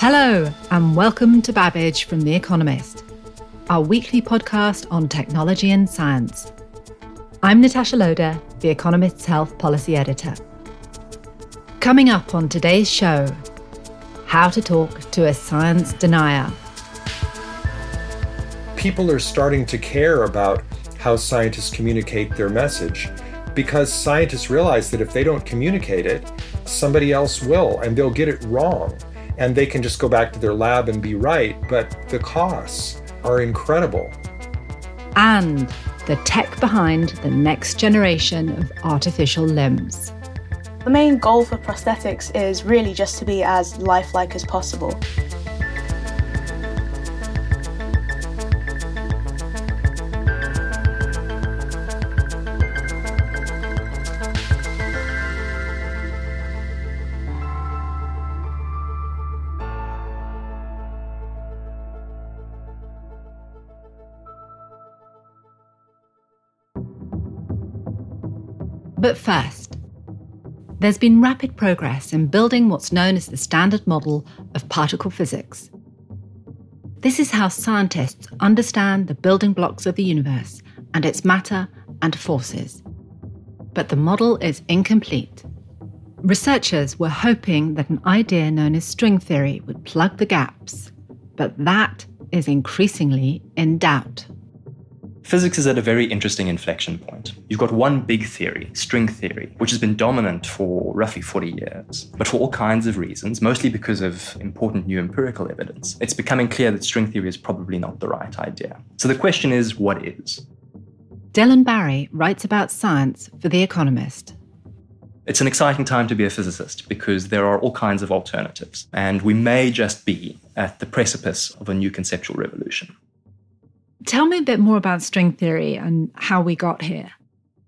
Hello, and welcome to Babbage from The Economist, our weekly podcast on technology and science. I'm Natasha Loder, The Economist's health policy editor. Coming up on today's show, how to talk to a science denier. People are starting to care about how scientists communicate their message because scientists realize that if they don't communicate it, somebody else will and they'll get it wrong. And they can just go back to their lab and be right, but the costs are incredible. And the tech behind the next generation of artificial limbs. The main goal for prosthetics is really just to be as lifelike as possible. But first, there's been rapid progress in building what's known as the standard model of particle physics. This is how scientists understand the building blocks of the universe and its matter and forces. But the model is incomplete. Researchers were hoping that an idea known as string theory would plug the gaps, but that is increasingly in doubt. Physics is at a very interesting inflection point. You've got one big theory, string theory, which has been dominant for roughly 40 years. But for all kinds of reasons, mostly because of important new empirical evidence, it's becoming clear that string theory is probably not the right idea. So the question is what is? Dylan Barry writes about science for The Economist. It's an exciting time to be a physicist because there are all kinds of alternatives, and we may just be at the precipice of a new conceptual revolution. Tell me a bit more about string theory and how we got here.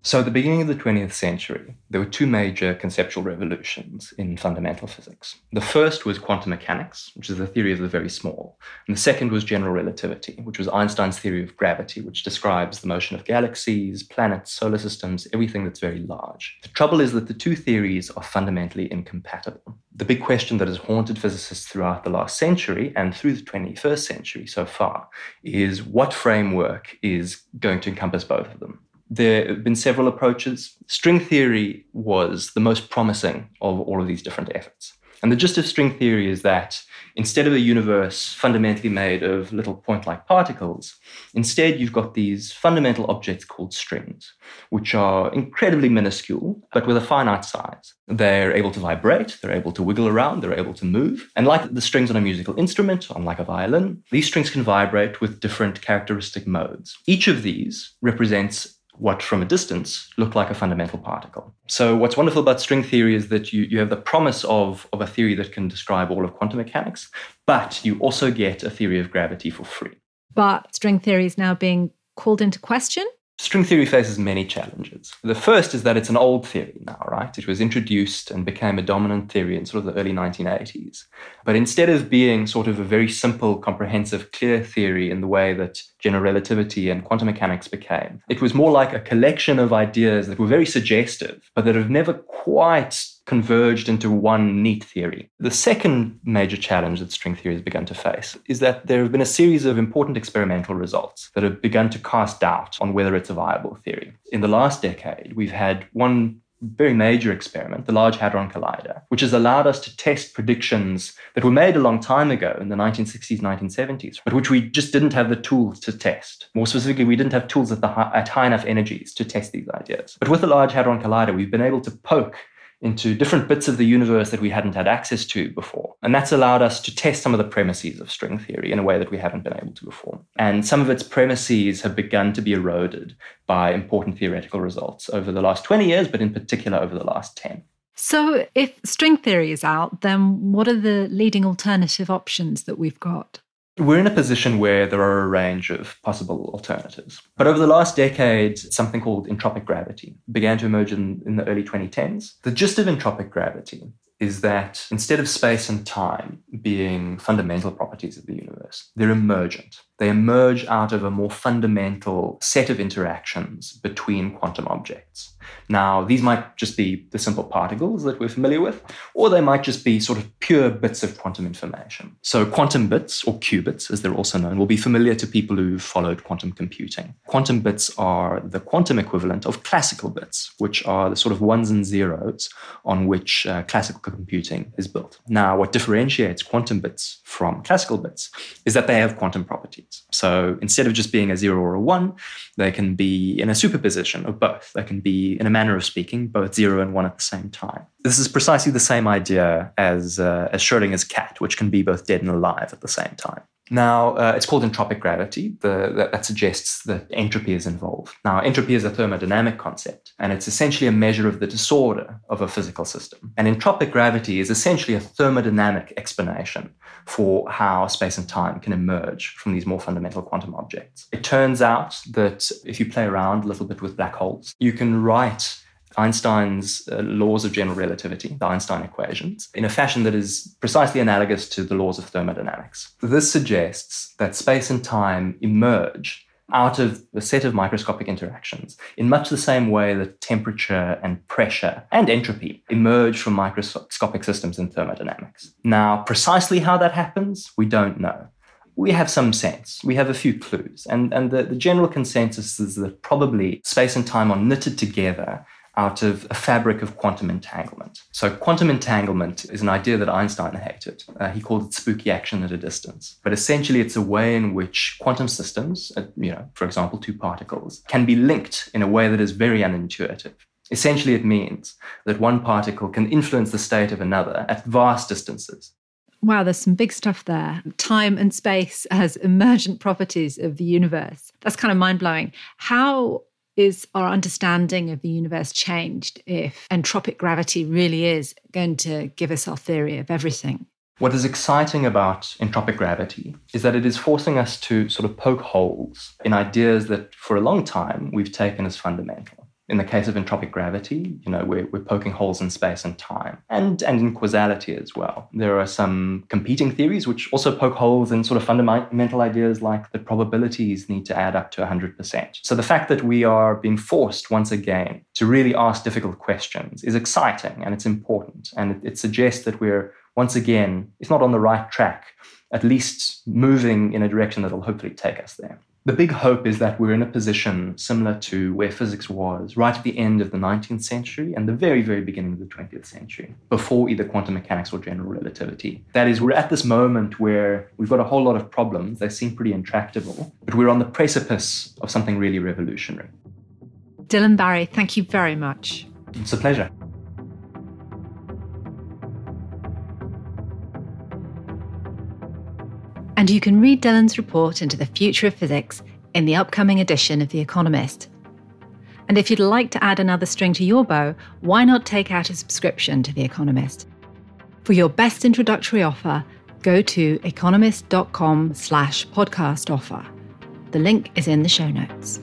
So, at the beginning of the 20th century, there were two major conceptual revolutions in fundamental physics. The first was quantum mechanics, which is the theory of the very small. And the second was general relativity, which was Einstein's theory of gravity, which describes the motion of galaxies, planets, solar systems, everything that's very large. The trouble is that the two theories are fundamentally incompatible. The big question that has haunted physicists throughout the last century and through the 21st century so far is what framework is going to encompass both of them there have been several approaches. String theory was the most promising of all of these different efforts. And the gist of string theory is that instead of a universe fundamentally made of little point like particles, instead you've got these fundamental objects called strings, which are incredibly minuscule, but with a finite size. They're able to vibrate, they're able to wiggle around, they're able to move. And like the strings on a musical instrument, unlike a violin, these strings can vibrate with different characteristic modes. Each of these represents what from a distance looked like a fundamental particle. So what's wonderful about string theory is that you, you have the promise of, of a theory that can describe all of quantum mechanics, but you also get a theory of gravity for free. But string theory is now being called into question? String theory faces many challenges. The first is that it's an old theory now, right? It was introduced and became a dominant theory in sort of the early 1980s. But instead of being sort of a very simple, comprehensive, clear theory in the way that general relativity and quantum mechanics became, it was more like a collection of ideas that were very suggestive, but that have never quite converged into one neat theory. The second major challenge that string theory has begun to face is that there have been a series of important experimental results that have begun to cast doubt on whether it's a viable theory. In the last decade, we've had one very major experiment, the Large Hadron Collider, which has allowed us to test predictions that were made a long time ago in the 1960s, 1970s, but which we just didn't have the tools to test. More specifically, we didn't have tools at, the high, at high enough energies to test these ideas. But with the Large Hadron Collider, we've been able to poke into different bits of the universe that we hadn't had access to before. And that's allowed us to test some of the premises of string theory in a way that we haven't been able to before. And some of its premises have begun to be eroded by important theoretical results over the last 20 years, but in particular over the last 10. So, if string theory is out, then what are the leading alternative options that we've got? We're in a position where there are a range of possible alternatives. But over the last decade, something called entropic gravity began to emerge in, in the early 2010s. The gist of entropic gravity is that instead of space and time being fundamental properties of the universe, they're emergent. They emerge out of a more fundamental set of interactions between quantum objects. Now, these might just be the simple particles that we're familiar with, or they might just be sort of pure bits of quantum information. So, quantum bits, or qubits as they're also known, will be familiar to people who've followed quantum computing. Quantum bits are the quantum equivalent of classical bits, which are the sort of ones and zeros on which uh, classical computing is built. Now, what differentiates quantum bits from classical bits is that they have quantum properties. So instead of just being a zero or a one, they can be in a superposition of both. They can be, in a manner of speaking, both zero and one at the same time. This is precisely the same idea as, uh, as Schrodinger's cat, which can be both dead and alive at the same time. Now, uh, it's called entropic gravity. The, that, that, suggests that entropy is involved. Now, entropy is a thermodynamic concept, and it's essentially a measure of the disorder of a physical system. And entropic gravity is essentially a thermodynamic explanation for how space and time can emerge from these more fundamental quantum objects. It turns out that if you play around a little bit with black holes, you can write Einstein's uh, laws of general relativity, the Einstein equations, in a fashion that is precisely analogous to the laws of thermodynamics. This suggests that space and time emerge out of a set of microscopic interactions in much the same way that temperature and pressure and entropy emerge from microscopic systems in thermodynamics. Now, precisely how that happens, we don't know we have some sense. We have a few clues. And, and the, the general consensus is that probably space and time are knitted together out of a fabric of quantum entanglement. So, quantum entanglement is an idea that Einstein hated. Uh, he called it spooky action at a distance. But essentially, it's a way in which quantum systems, uh, you know, for example, two particles, can be linked in a way that is very unintuitive. Essentially, it means that one particle can influence the state of another at vast distances. Wow, there's some big stuff there. Time and space as emergent properties of the universe. That's kind of mind blowing. How is our understanding of the universe changed if entropic gravity really is going to give us our theory of everything? What is exciting about entropic gravity is that it is forcing us to sort of poke holes in ideas that for a long time we've taken as fundamental. In the case of entropic gravity, you know, we're, we're poking holes in space and time and, and in causality as well. There are some competing theories which also poke holes in sort of fundamental ideas like that probabilities need to add up to 100%. So the fact that we are being forced once again to really ask difficult questions is exciting and it's important. And it, it suggests that we're once again, if not on the right track, at least moving in a direction that will hopefully take us there. The big hope is that we're in a position similar to where physics was right at the end of the 19th century and the very, very beginning of the 20th century, before either quantum mechanics or general relativity. That is, we're at this moment where we've got a whole lot of problems. They seem pretty intractable, but we're on the precipice of something really revolutionary. Dylan Barry, thank you very much. It's a pleasure. And you can read Dylan's report into the future of physics in the upcoming edition of The Economist. And if you'd like to add another string to your bow, why not take out a subscription to The Economist? For your best introductory offer, go to economist.com slash podcast offer. The link is in the show notes.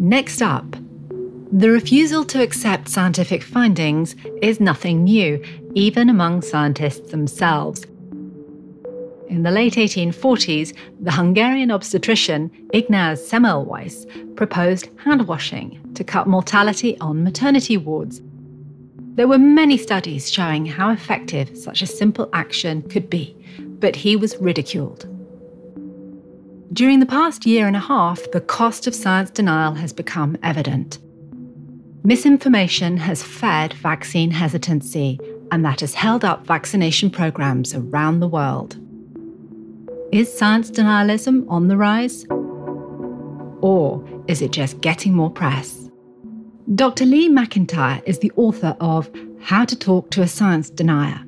Next up, The refusal to accept scientific findings is nothing new, even among scientists themselves. In the late 1840s, the Hungarian obstetrician Ignaz Semmelweis proposed hand washing to cut mortality on maternity wards. There were many studies showing how effective such a simple action could be, but he was ridiculed. During the past year and a half, the cost of science denial has become evident. Misinformation has fed vaccine hesitancy, and that has held up vaccination programs around the world. Is science denialism on the rise? Or is it just getting more press? Dr. Lee McIntyre is the author of How to Talk to a Science Denier,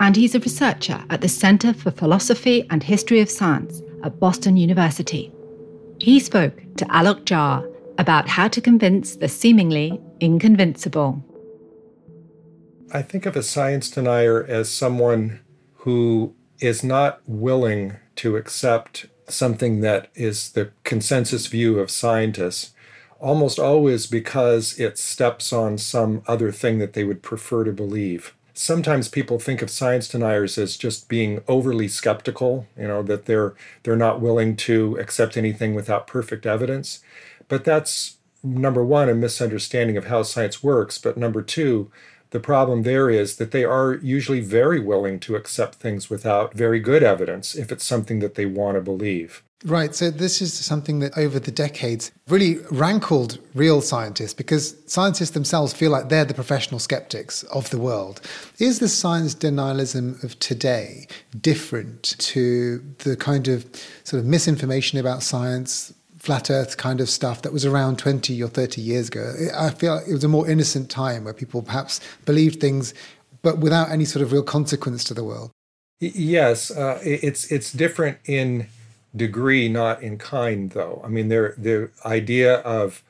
and he's a researcher at the Center for Philosophy and History of Science at Boston University. He spoke to Alok Jha about how to convince the seemingly inconvincible. I think of a science denier as someone who is not willing to accept something that is the consensus view of scientists, almost always because it steps on some other thing that they would prefer to believe. Sometimes people think of science deniers as just being overly skeptical, you know, that they're they're not willing to accept anything without perfect evidence. But that's number one, a misunderstanding of how science works. But number two, the problem there is that they are usually very willing to accept things without very good evidence if it's something that they want to believe. Right. So, this is something that over the decades really rankled real scientists because scientists themselves feel like they're the professional skeptics of the world. Is the science denialism of today different to the kind of sort of misinformation about science, flat earth kind of stuff that was around 20 or 30 years ago. I feel like it was a more innocent time where people perhaps believed things but without any sort of real consequence to the world. Yes, uh, it's it's different in degree, not in kind, though. I mean, there the idea of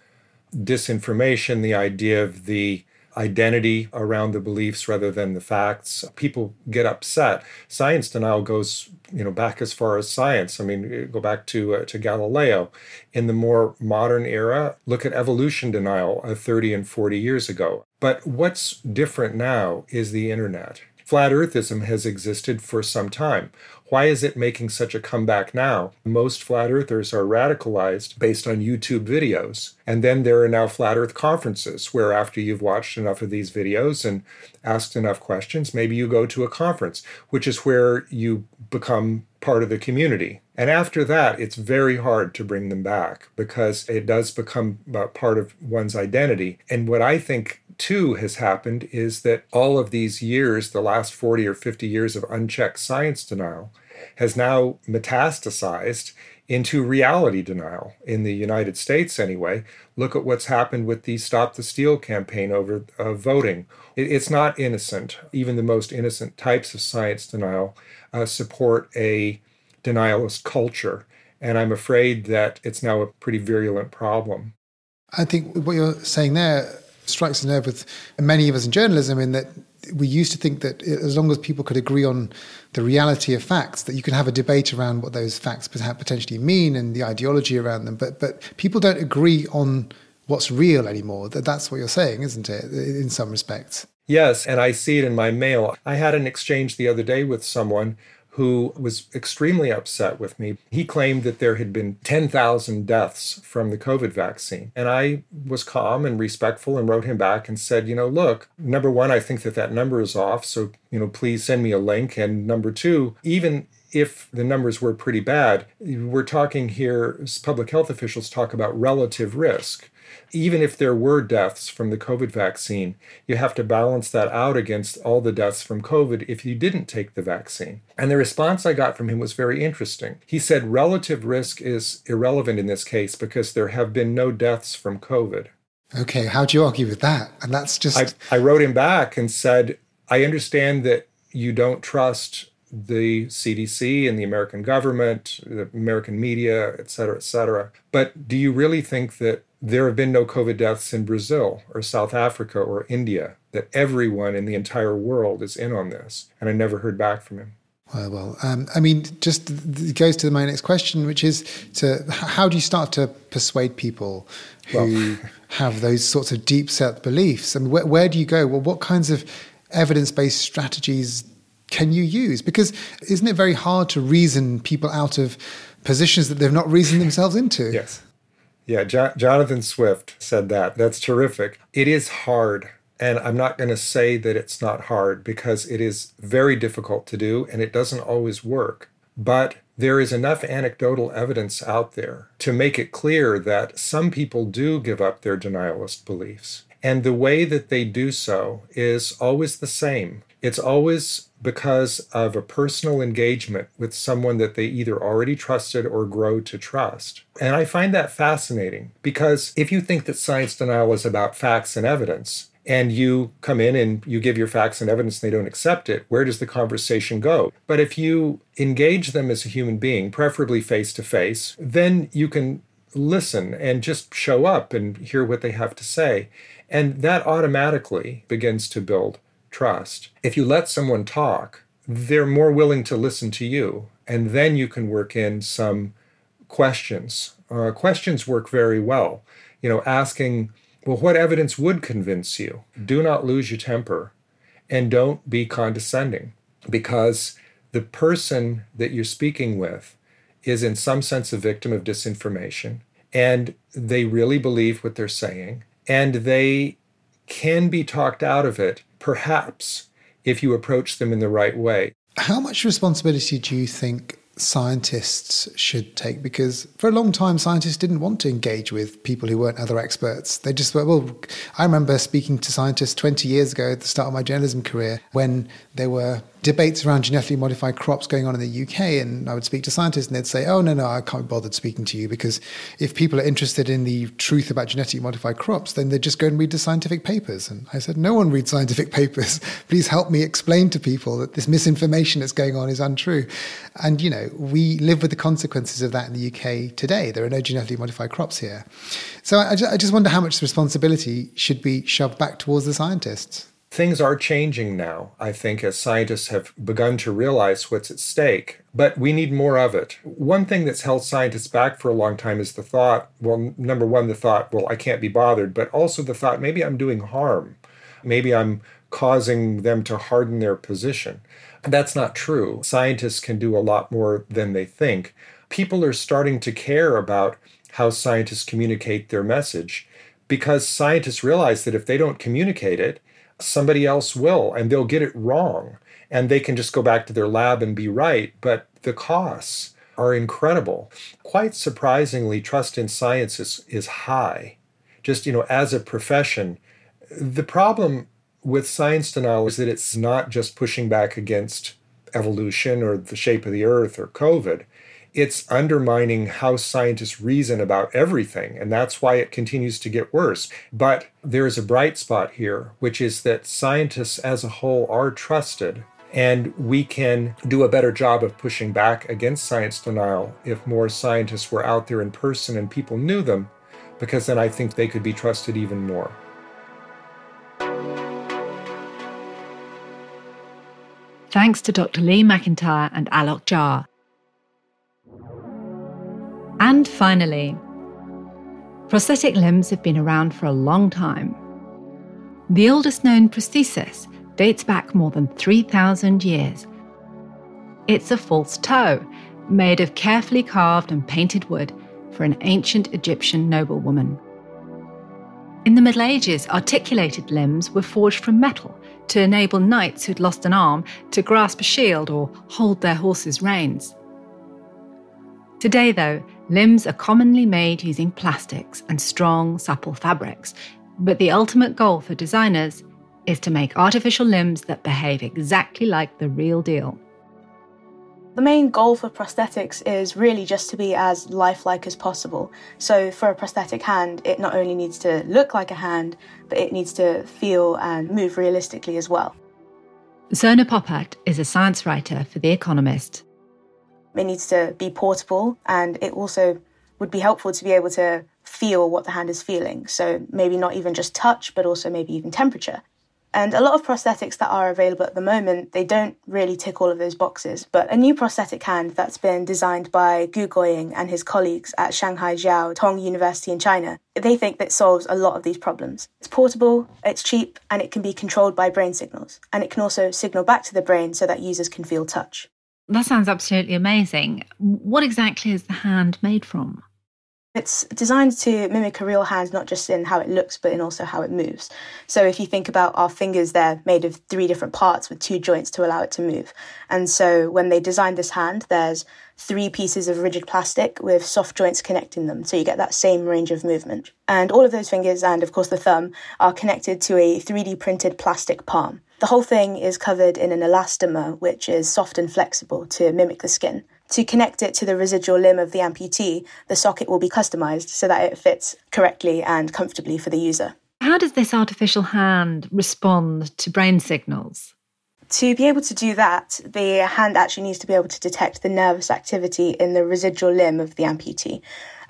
disinformation, the idea of the identity around the beliefs rather than the facts. People get upset. Science denial goes, you know, back as far as science. I mean, go back to uh, to Galileo. In the more modern era, look at evolution denial uh, 30 and 40 years ago. But what's different now is the internet. Flat earthism has existed for some time. Why is it making such a comeback now? Most flat earthers are radicalized based on YouTube videos. And then there are now flat earth conferences where, after you've watched enough of these videos and asked enough questions, maybe you go to a conference, which is where you become part of the community. And after that, it's very hard to bring them back because it does become part of one's identity. And what I think too has happened is that all of these years, the last 40 or 50 years of unchecked science denial, has now metastasized into reality denial in the United States, anyway. Look at what's happened with the Stop the Steal campaign over uh, voting. It, it's not innocent. Even the most innocent types of science denial uh, support a denialist culture. And I'm afraid that it's now a pretty virulent problem. I think what you're saying there strikes a nerve with many of us in journalism in that we used to think that as long as people could agree on the reality of facts, that you could have a debate around what those facts potentially mean and the ideology around them. But but people don't agree on what's real anymore. That that's what you're saying, isn't it? In some respects. Yes, and I see it in my mail. I had an exchange the other day with someone who was extremely upset with me. He claimed that there had been 10,000 deaths from the COVID vaccine. And I was calm and respectful and wrote him back and said, you know, look, number one, I think that that number is off. So, you know, please send me a link. And number two, even if the numbers were pretty bad, we're talking here, public health officials talk about relative risk even if there were deaths from the COVID vaccine, you have to balance that out against all the deaths from COVID if you didn't take the vaccine. And the response I got from him was very interesting. He said relative risk is irrelevant in this case because there have been no deaths from COVID. Okay, how do you argue with that? And that's just. I, I wrote him back and said, I understand that you don't trust the CDC and the American government, the American media, et cetera, et cetera. But do you really think that there have been no COVID deaths in Brazil or South Africa or India, that everyone in the entire world is in on this. And I never heard back from him. Well, well um, I mean, just it goes to my next question, which is to how do you start to persuade people who well, have those sorts of deep set beliefs? I mean, where, where do you go? Well, what kinds of evidence based strategies can you use? Because isn't it very hard to reason people out of positions that they've not reasoned themselves into? Yes. Yeah, jo- Jonathan Swift said that. That's terrific. It is hard. And I'm not going to say that it's not hard because it is very difficult to do and it doesn't always work. But there is enough anecdotal evidence out there to make it clear that some people do give up their denialist beliefs. And the way that they do so is always the same. It's always because of a personal engagement with someone that they either already trusted or grow to trust. And I find that fascinating because if you think that science denial is about facts and evidence, and you come in and you give your facts and evidence and they don't accept it, where does the conversation go? But if you engage them as a human being, preferably face to face, then you can listen and just show up and hear what they have to say. And that automatically begins to build trust. If you let someone talk, they're more willing to listen to you. And then you can work in some questions. Uh, questions work very well. You know, asking, well, what evidence would convince you? Do not lose your temper and don't be condescending because the person that you're speaking with is, in some sense, a victim of disinformation and they really believe what they're saying and they can be talked out of it perhaps if you approach them in the right way. How much responsibility do you think scientists should take because for a long time scientists didn't want to engage with people who weren't other experts they just were well i remember speaking to scientists 20 years ago at the start of my journalism career when there were debates around genetically modified crops going on in the UK, and I would speak to scientists, and they'd say, "Oh no, no, I can't be bothered speaking to you because if people are interested in the truth about genetically modified crops, then they just go and read the scientific papers." And I said, "No one reads scientific papers. Please help me explain to people that this misinformation that's going on is untrue." And you know, we live with the consequences of that in the UK today. There are no genetically modified crops here, so I, I just wonder how much responsibility should be shoved back towards the scientists. Things are changing now, I think, as scientists have begun to realize what's at stake, but we need more of it. One thing that's held scientists back for a long time is the thought well, number one, the thought, well, I can't be bothered, but also the thought, maybe I'm doing harm. Maybe I'm causing them to harden their position. That's not true. Scientists can do a lot more than they think. People are starting to care about how scientists communicate their message because scientists realize that if they don't communicate it, somebody else will and they'll get it wrong and they can just go back to their lab and be right but the costs are incredible. Quite surprisingly trust in science is, is high. Just you know as a profession the problem with science denial is that it's not just pushing back against evolution or the shape of the earth or covid it's undermining how scientists reason about everything, and that's why it continues to get worse. But there is a bright spot here, which is that scientists as a whole are trusted, and we can do a better job of pushing back against science denial if more scientists were out there in person and people knew them, because then I think they could be trusted even more. Thanks to Dr. Lee McIntyre and Alok Jha and finally, prosthetic limbs have been around for a long time. The oldest known prosthesis dates back more than 3,000 years. It's a false toe, made of carefully carved and painted wood for an ancient Egyptian noblewoman. In the Middle Ages, articulated limbs were forged from metal to enable knights who'd lost an arm to grasp a shield or hold their horse's reins. Today, though, limbs are commonly made using plastics and strong, supple fabrics, but the ultimate goal for designers is to make artificial limbs that behave exactly like the real deal. The main goal for prosthetics is really just to be as lifelike as possible. So, for a prosthetic hand, it not only needs to look like a hand, but it needs to feel and move realistically as well. Sona Popat is a science writer for The Economist it needs to be portable and it also would be helpful to be able to feel what the hand is feeling. So maybe not even just touch, but also maybe even temperature. And a lot of prosthetics that are available at the moment, they don't really tick all of those boxes. But a new prosthetic hand that's been designed by Gu Guoying and his colleagues at Shanghai Jiao Tong University in China, they think that solves a lot of these problems. It's portable, it's cheap, and it can be controlled by brain signals. And it can also signal back to the brain so that users can feel touch. That sounds absolutely amazing. What exactly is the hand made from? It's designed to mimic a real hand, not just in how it looks, but in also how it moves. So if you think about our fingers, they're made of three different parts with two joints to allow it to move. And so when they designed this hand, there's three pieces of rigid plastic with soft joints connecting them. So you get that same range of movement. And all of those fingers, and of course the thumb, are connected to a 3D printed plastic palm. The whole thing is covered in an elastomer, which is soft and flexible to mimic the skin. To connect it to the residual limb of the amputee, the socket will be customized so that it fits correctly and comfortably for the user. How does this artificial hand respond to brain signals? To be able to do that, the hand actually needs to be able to detect the nervous activity in the residual limb of the amputee.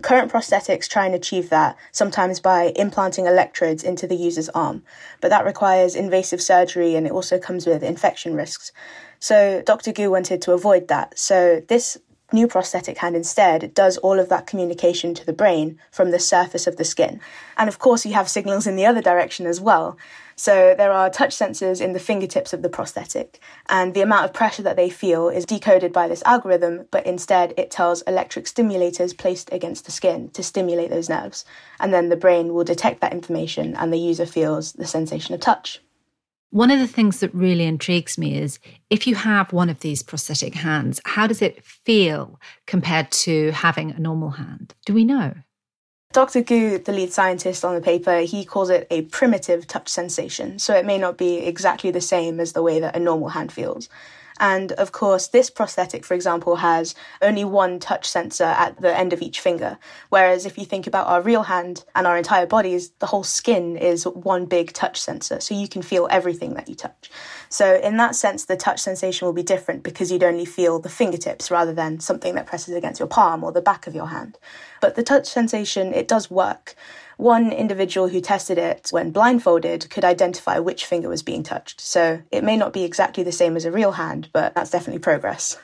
Current prosthetics try and achieve that, sometimes by implanting electrodes into the user's arm, but that requires invasive surgery and it also comes with infection risks. So Dr. Gu wanted to avoid that. So this new prosthetic hand instead does all of that communication to the brain from the surface of the skin. And of course, you have signals in the other direction as well. So there are touch sensors in the fingertips of the prosthetic, and the amount of pressure that they feel is decoded by this algorithm, but instead it tells electric stimulators placed against the skin to stimulate those nerves. And then the brain will detect that information and the user feels the sensation of touch. One of the things that really intrigues me is if you have one of these prosthetic hands, how does it feel compared to having a normal hand? Do we know? Dr. Gu, the lead scientist on the paper, he calls it a primitive touch sensation, so it may not be exactly the same as the way that a normal hand feels. And of course, this prosthetic, for example, has only one touch sensor at the end of each finger. Whereas if you think about our real hand and our entire bodies, the whole skin is one big touch sensor. So you can feel everything that you touch. So in that sense, the touch sensation will be different because you'd only feel the fingertips rather than something that presses against your palm or the back of your hand. But the touch sensation, it does work. One individual who tested it when blindfolded could identify which finger was being touched. So it may not be exactly the same as a real hand, but that's definitely progress.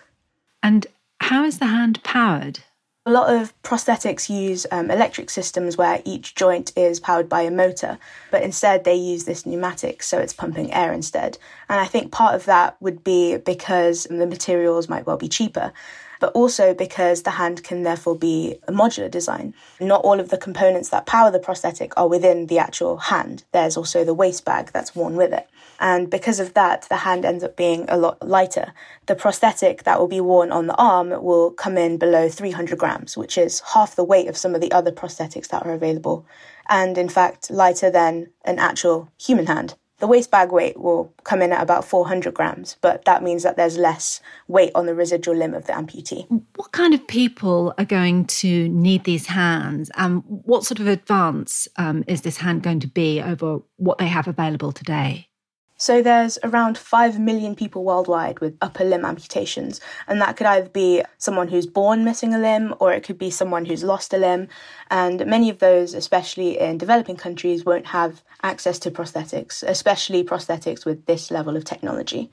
And how is the hand powered? A lot of prosthetics use um, electric systems where each joint is powered by a motor, but instead they use this pneumatic, so it's pumping air instead. And I think part of that would be because the materials might well be cheaper but also because the hand can therefore be a modular design. Not all of the components that power the prosthetic are within the actual hand. There's also the waist bag that's worn with it. And because of that, the hand ends up being a lot lighter. The prosthetic that will be worn on the arm will come in below 300 grams, which is half the weight of some of the other prosthetics that are available. And in fact, lighter than an actual human hand. The waist bag weight will come in at about 400 grams, but that means that there's less weight on the residual limb of the amputee. What kind of people are going to need these hands, and what sort of advance um, is this hand going to be over what they have available today? So there's around 5 million people worldwide with upper limb amputations, and that could either be someone who's born missing a limb or it could be someone who's lost a limb. And many of those, especially in developing countries, won't have access to prosthetics, especially prosthetics with this level of technology.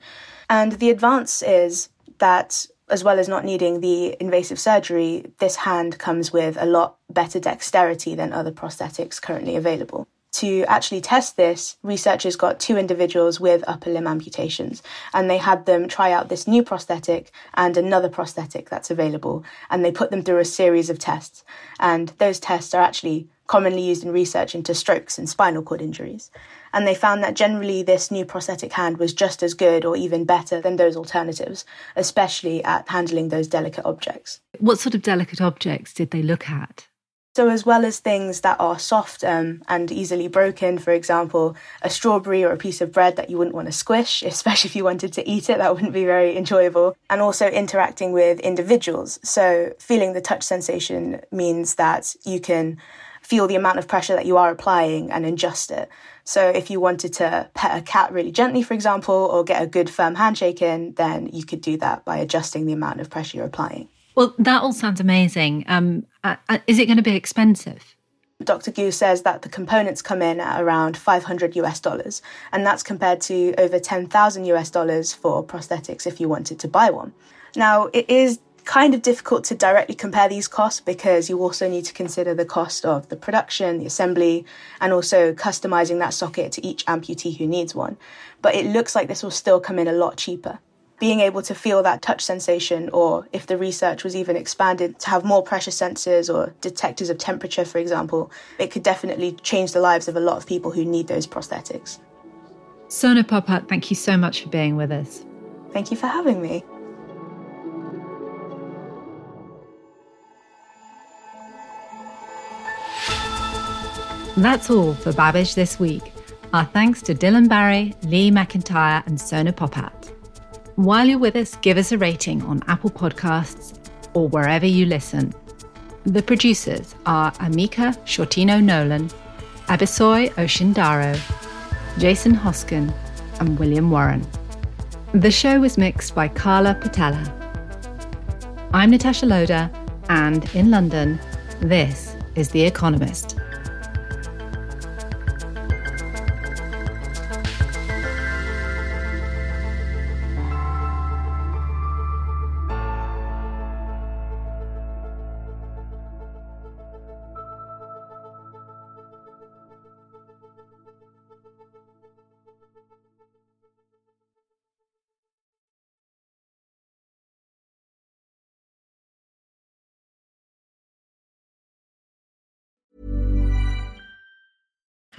And the advance is that as well as not needing the invasive surgery, this hand comes with a lot better dexterity than other prosthetics currently available to actually test this, researchers got two individuals with upper limb amputations and they had them try out this new prosthetic and another prosthetic that's available. And they put them through a series of tests. And those tests are actually commonly used in research into strokes and spinal cord injuries. And they found that generally this new prosthetic hand was just as good or even better than those alternatives, especially at handling those delicate objects. What sort of delicate objects did they look at? So, as well as things that are soft um, and easily broken, for example, a strawberry or a piece of bread that you wouldn't want to squish, especially if you wanted to eat it, that wouldn't be very enjoyable. And also interacting with individuals. So, feeling the touch sensation means that you can feel the amount of pressure that you are applying and adjust it. So, if you wanted to pet a cat really gently, for example, or get a good firm handshake in, then you could do that by adjusting the amount of pressure you're applying. Well, that all sounds amazing. Um, uh, uh, is it going to be expensive? Dr. Gu says that the components come in at around 500 US dollars, and that's compared to over 10,000 US dollars for prosthetics if you wanted to buy one. Now, it is kind of difficult to directly compare these costs because you also need to consider the cost of the production, the assembly, and also customizing that socket to each amputee who needs one. But it looks like this will still come in a lot cheaper being able to feel that touch sensation, or if the research was even expanded to have more pressure sensors or detectors of temperature, for example, it could definitely change the lives of a lot of people who need those prosthetics. Sona Popat, thank you so much for being with us. Thank you for having me. That's all for Babbage this week. Our thanks to Dylan Barry, Lee McIntyre, and Sona Popat. While you're with us, give us a rating on Apple Podcasts or wherever you listen. The producers are Amika Shortino Nolan, Abisoy Oshindaro, Jason Hoskin, and William Warren. The show was mixed by Carla Patella. I'm Natasha Loder, and in London, this is The Economist.